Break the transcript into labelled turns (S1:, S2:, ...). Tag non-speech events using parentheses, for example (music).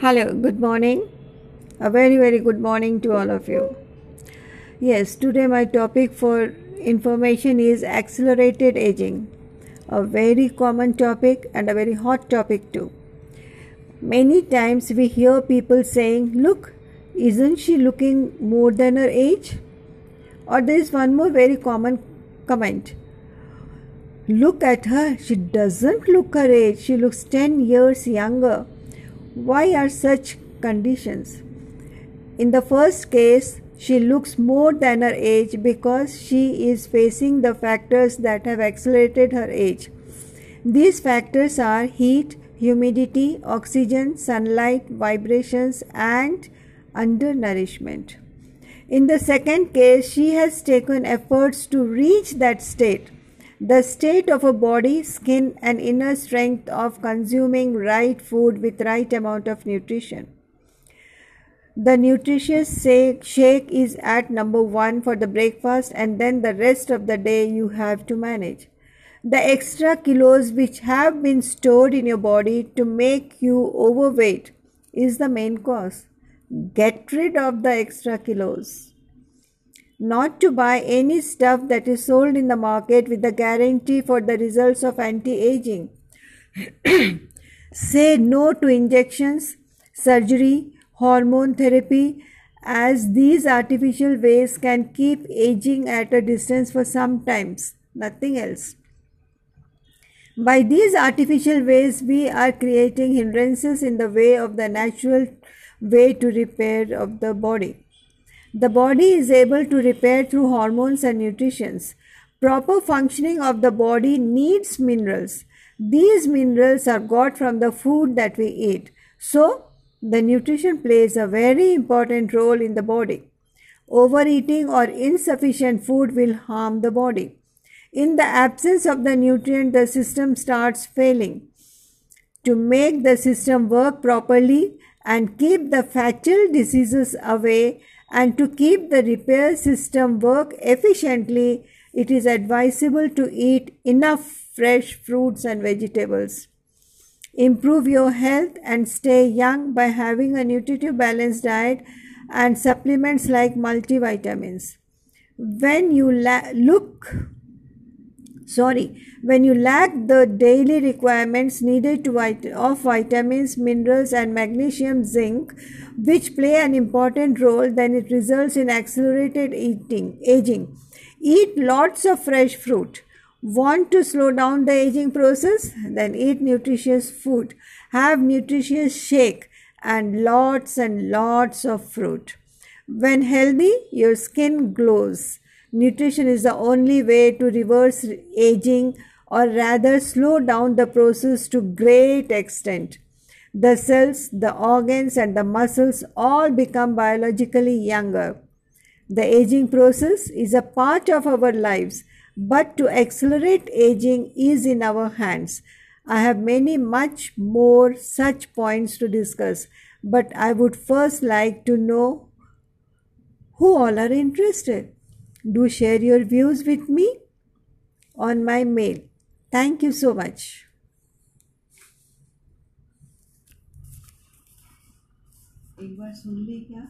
S1: Hello, good morning. A very, very good morning to all of you. Yes, today my topic for information is accelerated aging, a very common topic and a very hot topic too. Many times we hear people saying, Look, isn't she looking more than her age? Or there is one more very common comment Look at her, she doesn't look her age, she looks 10 years younger. Why are such conditions? In the first case, she looks more than her age because she is facing the factors that have accelerated her age. These factors are heat, humidity, oxygen, sunlight, vibrations, and undernourishment. In the second case, she has taken efforts to reach that state the state of a body, skin, and inner strength of consuming right food with right amount of nutrition. The nutritious shake is at number one for the breakfast, and then the rest of the day you have to manage. The extra kilos which have been stored in your body to make you overweight is the main cause. Get rid of the extra kilos not to buy any stuff that is sold in the market with the guarantee for the results of anti-aging. (clears throat) Say no to injections, surgery, hormone therapy as these artificial ways can keep aging at a distance for some times, nothing else. By these artificial ways, we are creating hindrances in the way of the natural way to repair of the body. The body is able to repair through hormones and nutrition. Proper functioning of the body needs minerals. These minerals are got from the food that we eat. So, the nutrition plays a very important role in the body. Overeating or insufficient food will harm the body. In the absence of the nutrient, the system starts failing. To make the system work properly and keep the fatal diseases away, and to keep the repair system work efficiently, it is advisable to eat enough fresh fruits and vegetables. Improve your health and stay young by having a nutritive balanced diet and supplements like multivitamins. When you la- look sorry. When you lack the daily requirements needed to vit- of vitamins minerals and magnesium zinc which play an important role then it results in accelerated eating aging. Eat lots of fresh fruit. Want to slow down the aging process? Then eat nutritious food. Have nutritious shake and lots and lots of fruit. When healthy your skin glows Nutrition is the only way to reverse aging or rather slow down the process to great extent. The cells, the organs and the muscles all become biologically younger. The aging process is a part of our lives, but to accelerate aging is in our hands. I have many much more such points to discuss, but I would first like to know who all are interested. Do share your views with me on my mail. Thank you so much. एक बार सुन ले क्या